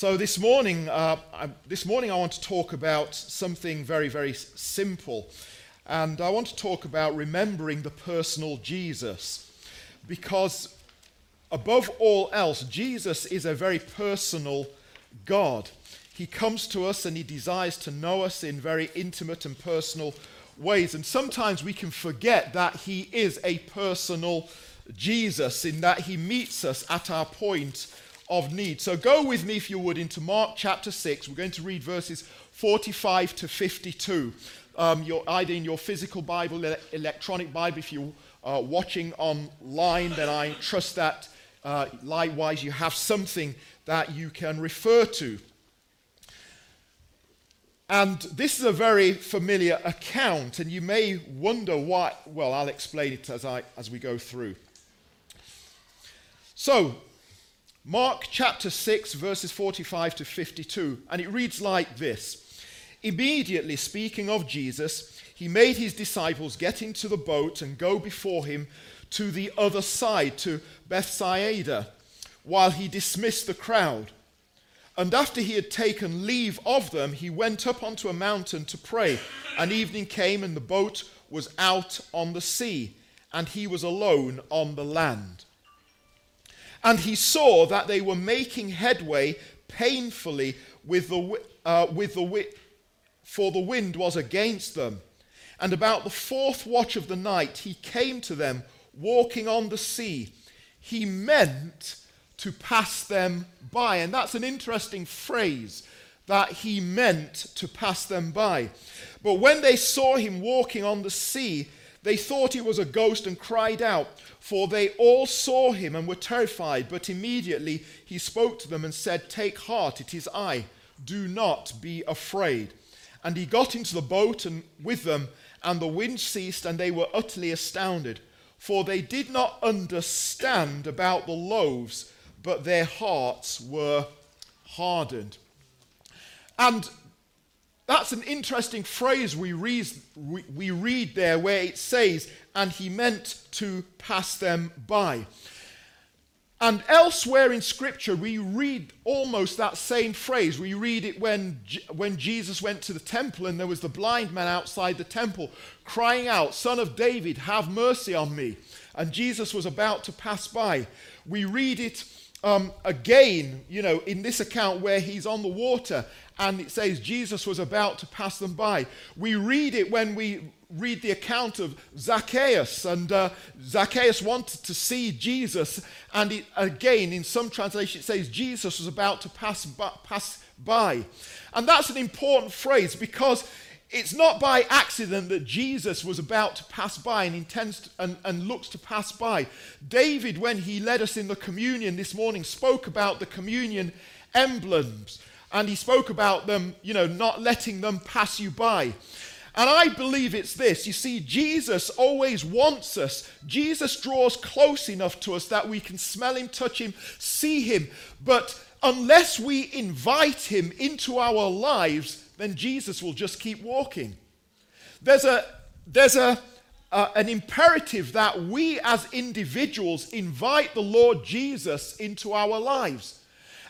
So this morning, uh, I, this morning I want to talk about something very, very simple, and I want to talk about remembering the personal Jesus, because above all else, Jesus is a very personal God. He comes to us and he desires to know us in very intimate and personal ways, and sometimes we can forget that he is a personal Jesus in that he meets us at our point of need. So go with me, if you would, into Mark chapter 6. We're going to read verses 45 to 52. Um, either in your physical Bible, ele- electronic Bible, if you're uh, watching online, then I trust that uh, likewise you have something that you can refer to. And this is a very familiar account, and you may wonder why. Well, I'll explain it as, I, as we go through. So, Mark chapter 6, verses 45 to 52, and it reads like this Immediately, speaking of Jesus, he made his disciples get into the boat and go before him to the other side, to Bethsaida, while he dismissed the crowd. And after he had taken leave of them, he went up onto a mountain to pray. And evening came, and the boat was out on the sea, and he was alone on the land. And he saw that they were making headway painfully with the, uh, with the, for the wind was against them. And about the fourth watch of the night, he came to them walking on the sea. He meant to pass them by. And that's an interesting phrase that he meant to pass them by. But when they saw him walking on the sea, they thought he was a ghost and cried out, for they all saw him and were terrified. But immediately he spoke to them and said, Take heart, it is I. Do not be afraid. And he got into the boat and with them, and the wind ceased, and they were utterly astounded, for they did not understand about the loaves, but their hearts were hardened. And that's an interesting phrase we read, we read there where it says, and he meant to pass them by. And elsewhere in Scripture, we read almost that same phrase. We read it when, when Jesus went to the temple and there was the blind man outside the temple crying out, Son of David, have mercy on me. And Jesus was about to pass by. We read it um, again, you know, in this account where he's on the water and it says Jesus was about to pass them by. We read it when we read the account of Zacchaeus, and uh, Zacchaeus wanted to see Jesus, and it, again, in some translation, it says Jesus was about to pass by, pass by. And that's an important phrase because it's not by accident that Jesus was about to pass by and intends to, and, and looks to pass by. David, when he led us in the communion this morning, spoke about the communion emblems and he spoke about them, you know, not letting them pass you by. And I believe it's this. You see, Jesus always wants us. Jesus draws close enough to us that we can smell him, touch him, see him. But unless we invite him into our lives, then Jesus will just keep walking. There's, a, there's a, uh, an imperative that we as individuals invite the Lord Jesus into our lives.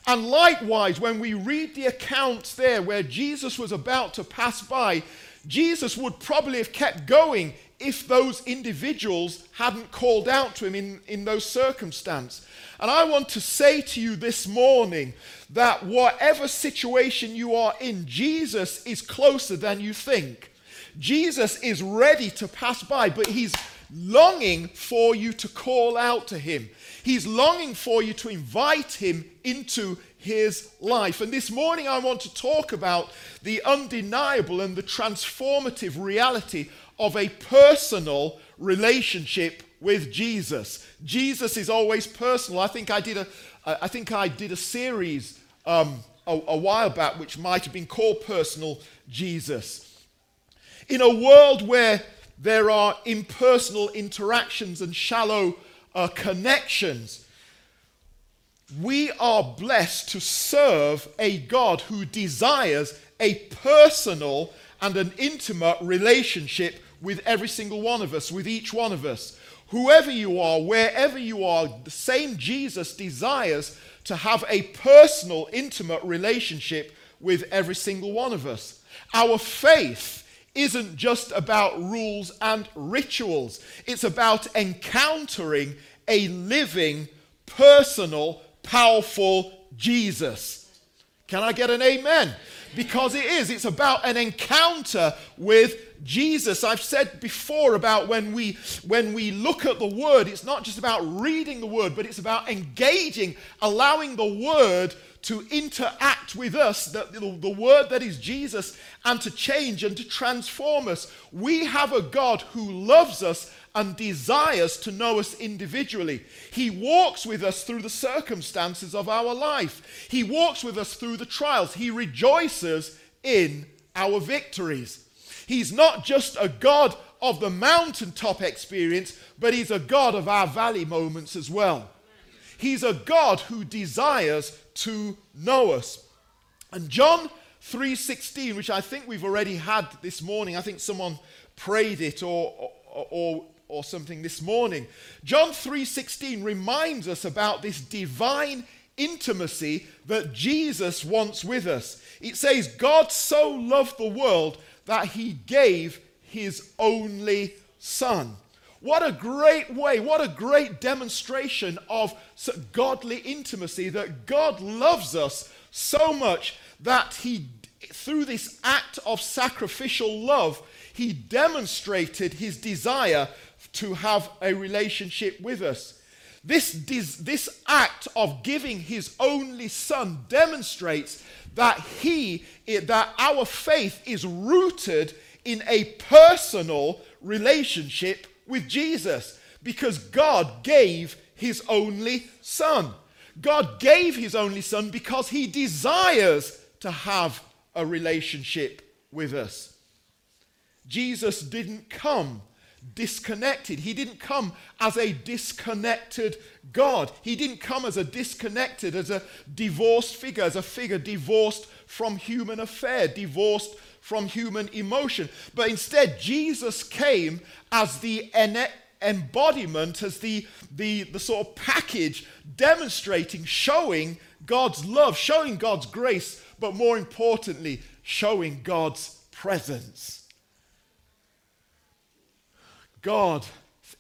And likewise, when we read the accounts there where Jesus was about to pass by, Jesus would probably have kept going if those individuals hadn't called out to him in, in those circumstances. And I want to say to you this morning that whatever situation you are in, Jesus is closer than you think. Jesus is ready to pass by, but he's longing for you to call out to him. He's longing for you to invite him into his life. And this morning, I want to talk about the undeniable and the transformative reality of a personal relationship with Jesus. Jesus is always personal. I think I did a, I think I did a series um, a, a while back which might have been called Personal Jesus. In a world where there are impersonal interactions and shallow uh, connections, we are blessed to serve a God who desires a personal and an intimate relationship with every single one of us, with each one of us. Whoever you are, wherever you are, the same Jesus desires to have a personal, intimate relationship with every single one of us. Our faith isn't just about rules and rituals, it's about encountering a living, personal, powerful Jesus. Can I get an amen? Because it is. It's about an encounter with Jesus. I've said before about when we when we look at the word, it's not just about reading the word, but it's about engaging, allowing the word to interact with us, the, the, the, word that is Jesus, and to change and to transform us. We have a God who loves us and desires to know us individually. He walks with us through the circumstances of our life, He walks with us through the trials. He rejoices in our victories. He's not just a God of the mountaintop experience, but He's a God of our valley moments as well. He's a God who desires to know us. And John 3:16, which I think we've already had this morning, I think someone prayed it or, or, or, or something this morning. John 3:16 reminds us about this divine intimacy that Jesus wants with us. It says, God so loved the world that he gave his only son. What a great way, what a great demonstration of godly intimacy that God loves us so much that he, through this act of sacrificial love, he demonstrated his desire to have a relationship with us. This, this act of giving his only son demonstrates that he that our faith is rooted in a personal relationship with Jesus because God gave his only son. God gave his only son because he desires to have a relationship with us. Jesus didn't come disconnected. He didn't come as a disconnected God. He didn't come as a disconnected, as a divorced figure, as a figure divorced from human affair, divorced from human emotion. But instead, Jesus came as the embodiment, as the, the, the sort of package demonstrating, showing God's love, showing God's grace, but more importantly, showing God's presence. God,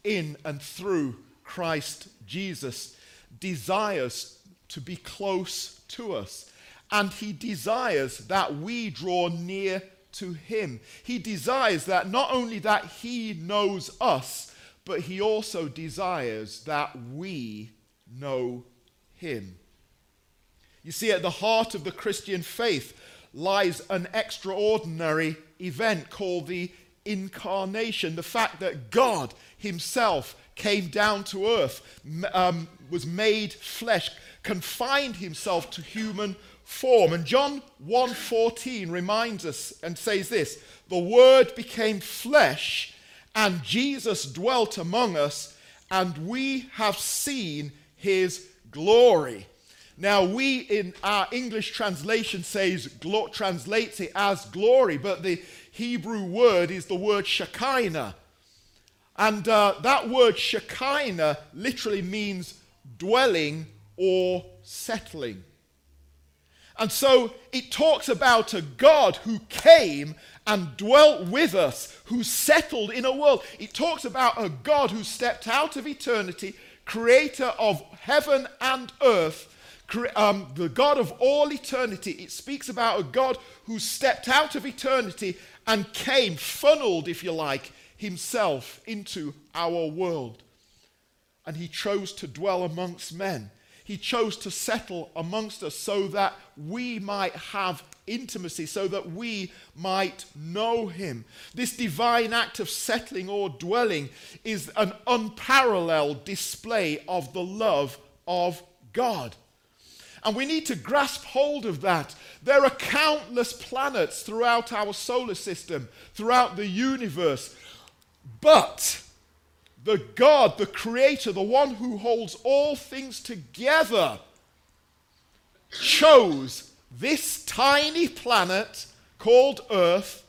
in and through Christ Jesus, desires to be close to us. And he desires that we draw near to him. He desires that not only that he knows us, but he also desires that we know him. You see, at the heart of the Christian faith lies an extraordinary event called the incarnation, the fact that God Himself came down to earth, um, was made flesh, confined Himself to human form. And John 1:14 reminds us and says this: "The Word became flesh, and Jesus dwelt among us, and we have seen His glory." Now, we in our English translation says translates it as glory, but the Hebrew word is the word Shekinah. And uh, that word Shekinah literally means dwelling or settling. And so it talks about a God who came and dwelt with us, who settled in a world. It talks about a God who stepped out of eternity, creator of heaven and earth, um, the God of all eternity. It speaks about a God who stepped out of eternity and came, funneled, if you like, himself into our world. And he chose to dwell amongst men. He chose to settle amongst us so that we might have intimacy, so that we might know him. This divine act of settling or dwelling is an unparalleled display of the love of God. And we need to grasp hold of that. There are countless planets throughout our solar system, throughout the universe. But the God, the Creator, the one who holds all things together, chose this tiny planet called Earth,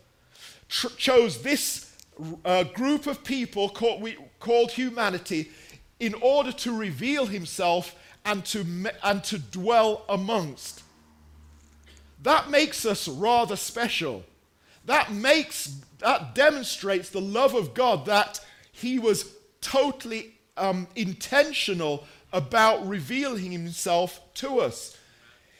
tr- chose this uh, group of people called, we, called humanity in order to reveal himself and to, and to dwell amongst. That makes us rather special. That makes that demonstrates the love of God that He was totally um, intentional about revealing Himself to us.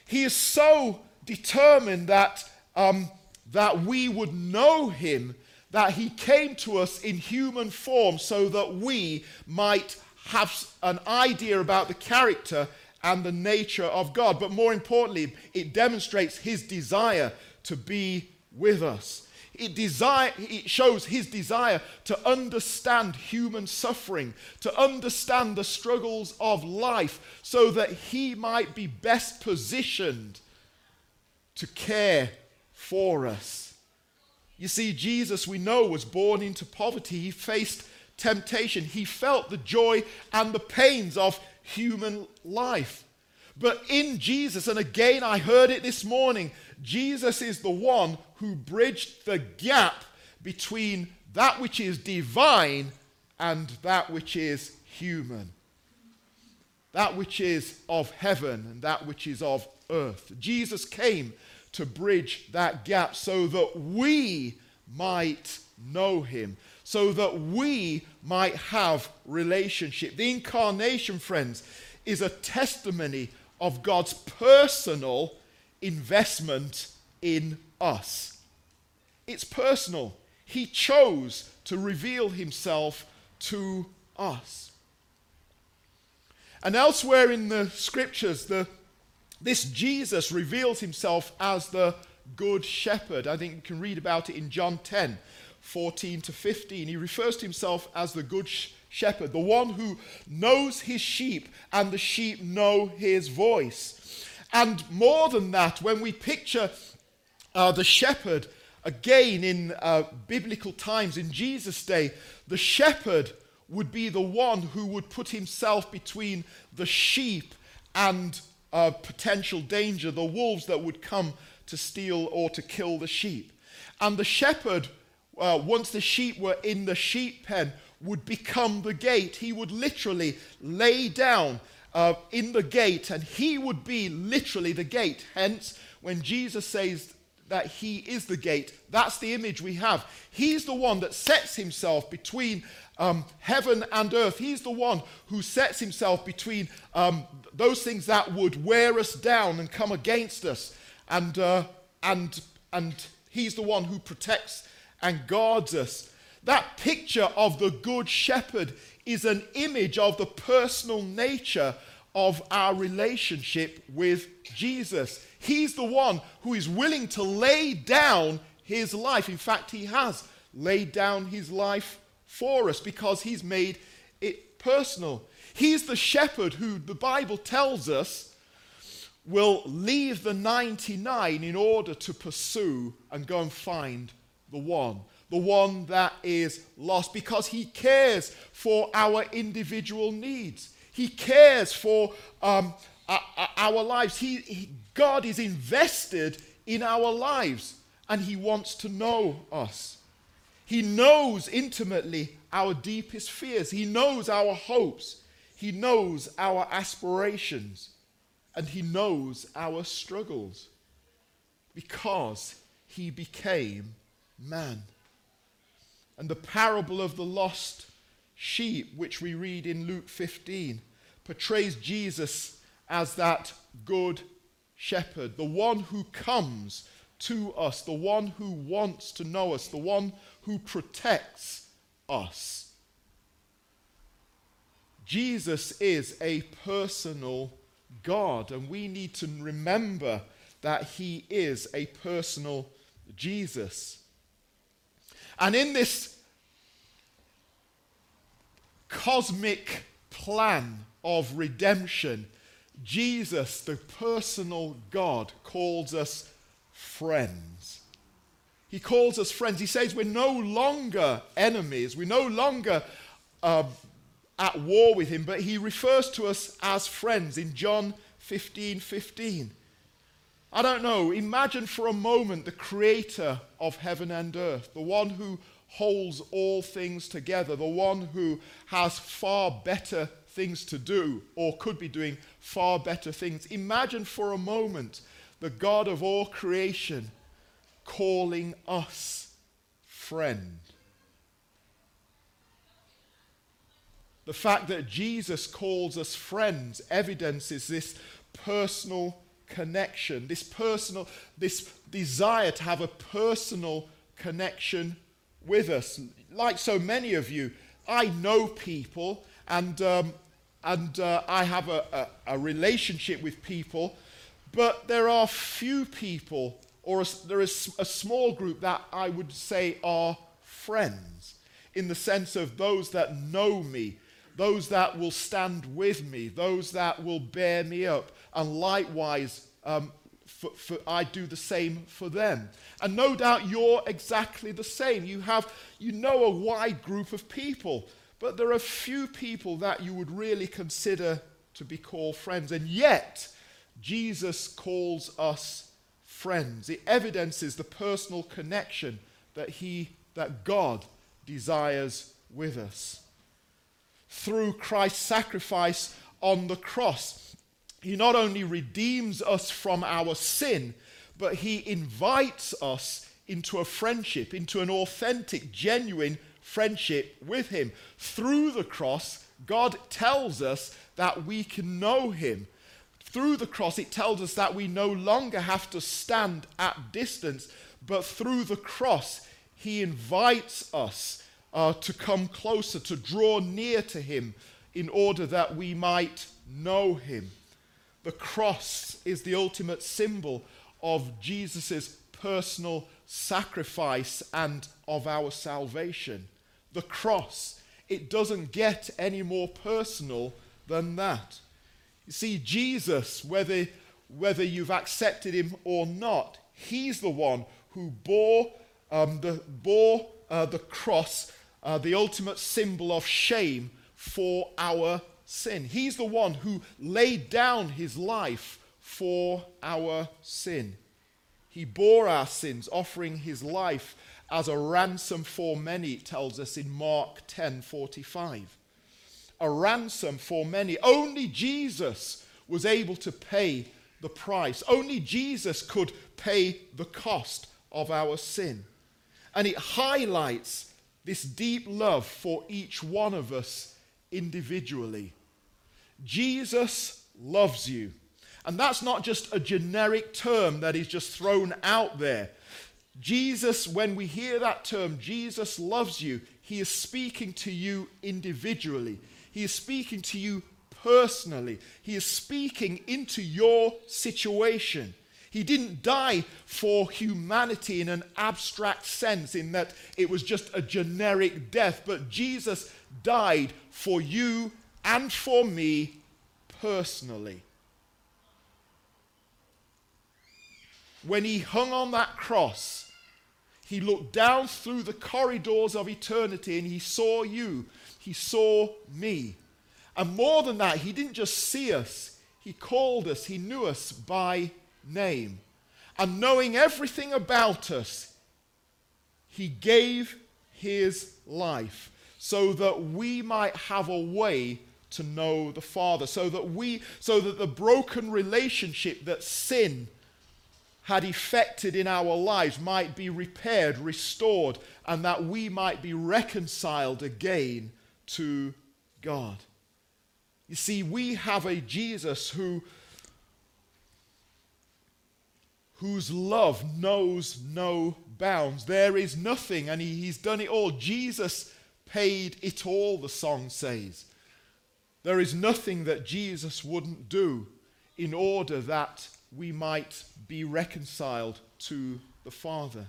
He is so determined that um, that we would know Him that He came to us in human form so that we might have an idea about the character and the nature of God. But more importantly, it demonstrates His desire to be with us. It, desire, it shows his desire to understand human suffering, to understand the struggles of life, so that he might be best positioned to care for us. You see, Jesus, we know, was born into poverty. He faced temptation. He felt the joy and the pains of human life. But in Jesus, and again I heard it this morning, Jesus is the one who bridged the gap between that which is divine and that which is human. That which is of heaven and that which is of earth. Jesus came to bridge that gap so that we might know him, so that we might have relationship. The incarnation, friends, is a testimony of God's personal investment in us. It's personal. He chose to reveal himself to us. And elsewhere in the scriptures, the, this Jesus reveals himself as the good shepherd. I think you can read about it in John 10 14 to 15. He refers to himself as the good shepherd, the one who knows his sheep, and the sheep know his voice. And more than that, when we picture uh, the shepherd again in uh, biblical times, in Jesus' day, the shepherd would be the one who would put himself between the sheep and uh, potential danger, the wolves that would come to steal or to kill the sheep. And the shepherd, uh, once the sheep were in the sheep pen, would become the gate. He would literally lay down uh, in the gate, and he would be literally the gate. Hence, when Jesus says that he is the gate, that's the image we have. He's the one that sets himself between um, heaven and earth. He's the one who sets himself between um, those things that would wear us down and come against us and, uh, and, and He's the one who protects and guards us. That picture of the Good Shepherd is an image of the personal nature of our relationship with Jesus. He's the one who is willing to lay down his life. In fact, he has laid down his life for us because he's made it personal. He's the shepherd who the Bible tells us will leave the 99 in order to pursue and go and find the one, the one that is lost, because he cares for our individual needs. He cares for um, our lives. He, he, God is invested in our lives and he wants to know us. He knows intimately our deepest fears, he knows our hopes, he knows our aspirations and he knows our struggles because he became man. And the parable of the lost sheep, which we read in Luke 15, portrays Jesus as that good shepherd, the one who comes to us, the one who wants to know us, the one who protects us. Jesus is a personal God, and we need to remember that He is a personal Jesus. And in this cosmic plan of redemption, Jesus, the personal God, calls us friends. He calls us friends. He says we're no longer enemies. We're no longer uh, at war with him, but he refers to us as friends in John 15 15. I don't know, imagine for a moment the creator of heaven and earth, the one who holds all things together, the one who has far better things to do or could be doing far better things. Imagine for a moment the God of all creation calling us friend. The fact that Jesus calls us friends evidences this personal connection, this personal, this desire to have a personal connection with us. Like so many of you, I know people and, um, and uh, I have a, a, a, relationship with people, but there are few people, or a, there is a small group that I would say are friends, in the sense of those that know me, those that will stand with me, those that will bear me up, and likewise um, for, for, I do the same for them. And no doubt you're exactly the same. You have, you know, a wide group of people, but there are few people that you would really consider to be called friends. And yet, Jesus calls us friends. It evidences the personal connection that he, that God desires with us. Through Christ's sacrifice on the cross, he not only redeems us from our sin, but he invites us into a friendship, into an authentic, genuine friendship with him. Through the cross, God tells us that we can know him. Through the cross, it tells us that we no longer have to stand at distance, but through the cross, he invites us uh, to come closer, to draw near to him in order that we might know him. The cross is the ultimate symbol of Jesus' personal sacrifice and of our salvation. The cross, it doesn't get any more personal than that. You see, Jesus, whether, whether you've accepted him or not, he's the one who bore, um, the, bore uh, the cross, uh, the ultimate symbol of shame for our sin. He's the one who laid down his life for our sin. He bore our sins, offering his life as a ransom for many, it tells us in Mark 10 45. A ransom for many. Only Jesus was able to pay the price. Only Jesus could pay the cost of our sin. And it highlights this deep love for each one of us individually. Jesus loves you. And that's not just a generic term that is just thrown out there. Jesus, when we hear that term, Jesus loves you, he is speaking to you individually. He is speaking to you personally. He is speaking into your situation. He didn't die for humanity in an abstract sense, in that it was just a generic death, but Jesus died for you and for me personally. When he hung on that cross, he looked down through the corridors of eternity and he saw you. He saw me. And more than that, he didn't just see us, he called us, he knew us by name. And knowing everything about us, he gave his life so that we might have a way to know the Father, so that we, so that the broken relationship that sin had effected in our lives might be repaired, restored, and that we might be reconciled again to God. You see, we have a Jesus who whose love knows no bounds. There is nothing, and he, he's done it all. Jesus paid it all, the song says. There is nothing that Jesus wouldn't do in order that we might be reconciled to the Father.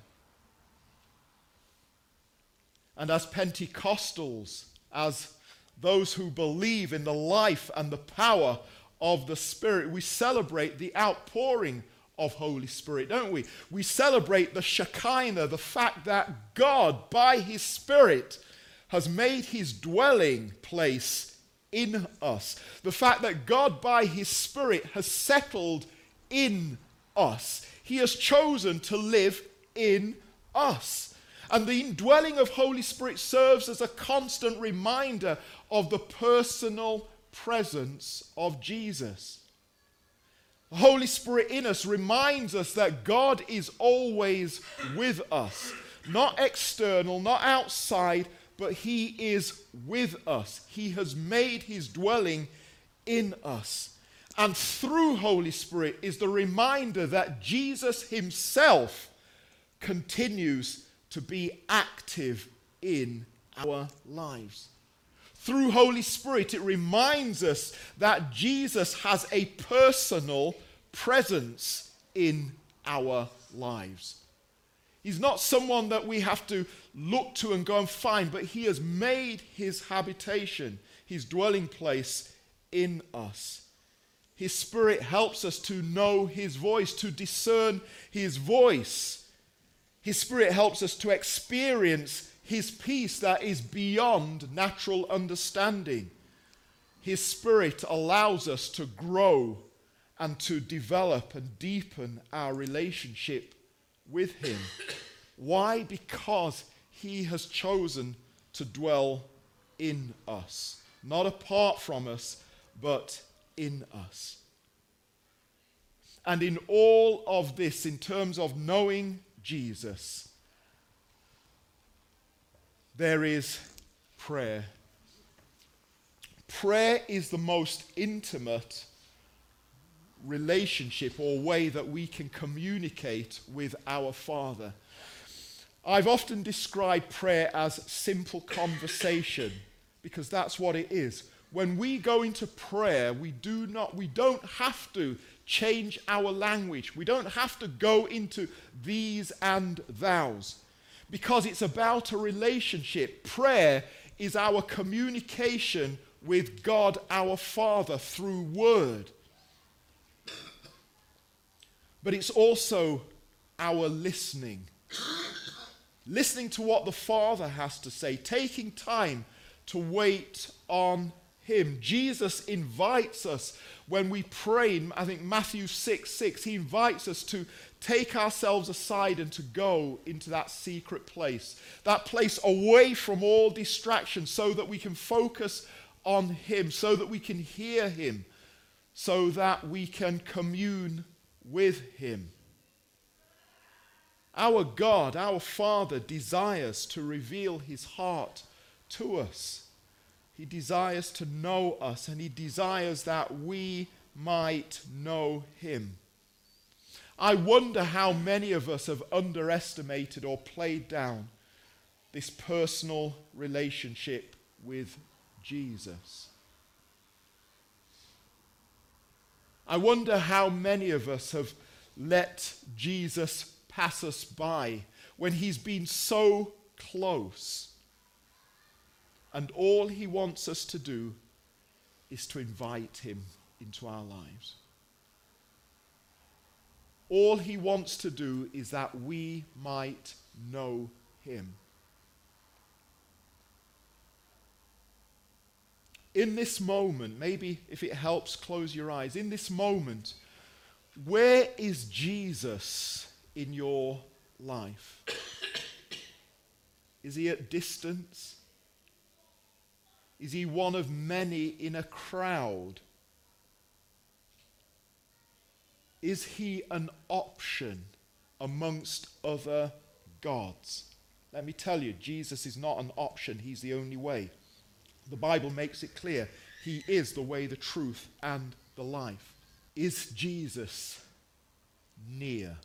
And as Pentecostals, as those who believe in the life and the power of the Spirit, we celebrate the outpouring of Holy Spirit, don't we? We celebrate the Shekinah, the fact that God, by His Spirit, has made his dwelling place in us. The fact that God, by his Spirit, has settled in us. He has chosen to live in us. And the indwelling of Holy Spirit serves as a constant reminder of the personal presence of Jesus. The Holy Spirit in us reminds us that God is always with us, not external, not outside, but He is with us. He has made His dwelling in us. And through Holy Spirit is the reminder that Jesus Himself continues to be active in our lives. Through Holy Spirit, it reminds us that Jesus has a personal presence in our lives. He's not someone that we have to look to and go and find, but He has made His habitation, His dwelling place in us. His Spirit helps us to know His voice, to discern His voice. His Spirit helps us to experience His peace that is beyond natural understanding. His Spirit allows us to grow and to develop and deepen our relationship with Him. Why? Because He has chosen to dwell in us, not apart from us, but in us. And in all of this, in terms of knowing Jesus, there is prayer. Prayer is the most intimate relationship or way that we can communicate with our Father. I've often described prayer as simple conversation because that's what it is. When we go into prayer, we do not we don't have to change our language. We don't have to go into thees and thous because it's about a relationship. Prayer is our communication with God our Father through word but it's also our listening. listening to what the Father has to say, taking time to wait on Him. Jesus invites us when we pray, I think Matthew 6 6, He invites us to take ourselves aside and to go into that secret place, that place away from all distractions, so that we can focus on Him, so that we can hear Him, so that we can commune with him. Our God, our Father, desires to reveal his heart to us. He desires to know us, and he desires that we might know him. I wonder how many of us have underestimated or played down this personal relationship with Jesus. I wonder how many of us have let Jesus pass us by when he's been so close. And all he wants us to do is to invite him into our lives. All he wants to do is that we might know him. In this moment, maybe if it helps, close your eyes. In this moment, where is Jesus in your life? Is he at distance? Is he one of many in a crowd? Is he an option amongst other gods? Let me tell you, Jesus is not an option, he's the only way. The Bible makes it clear He is the way, the truth, and the life. Is Jesus near?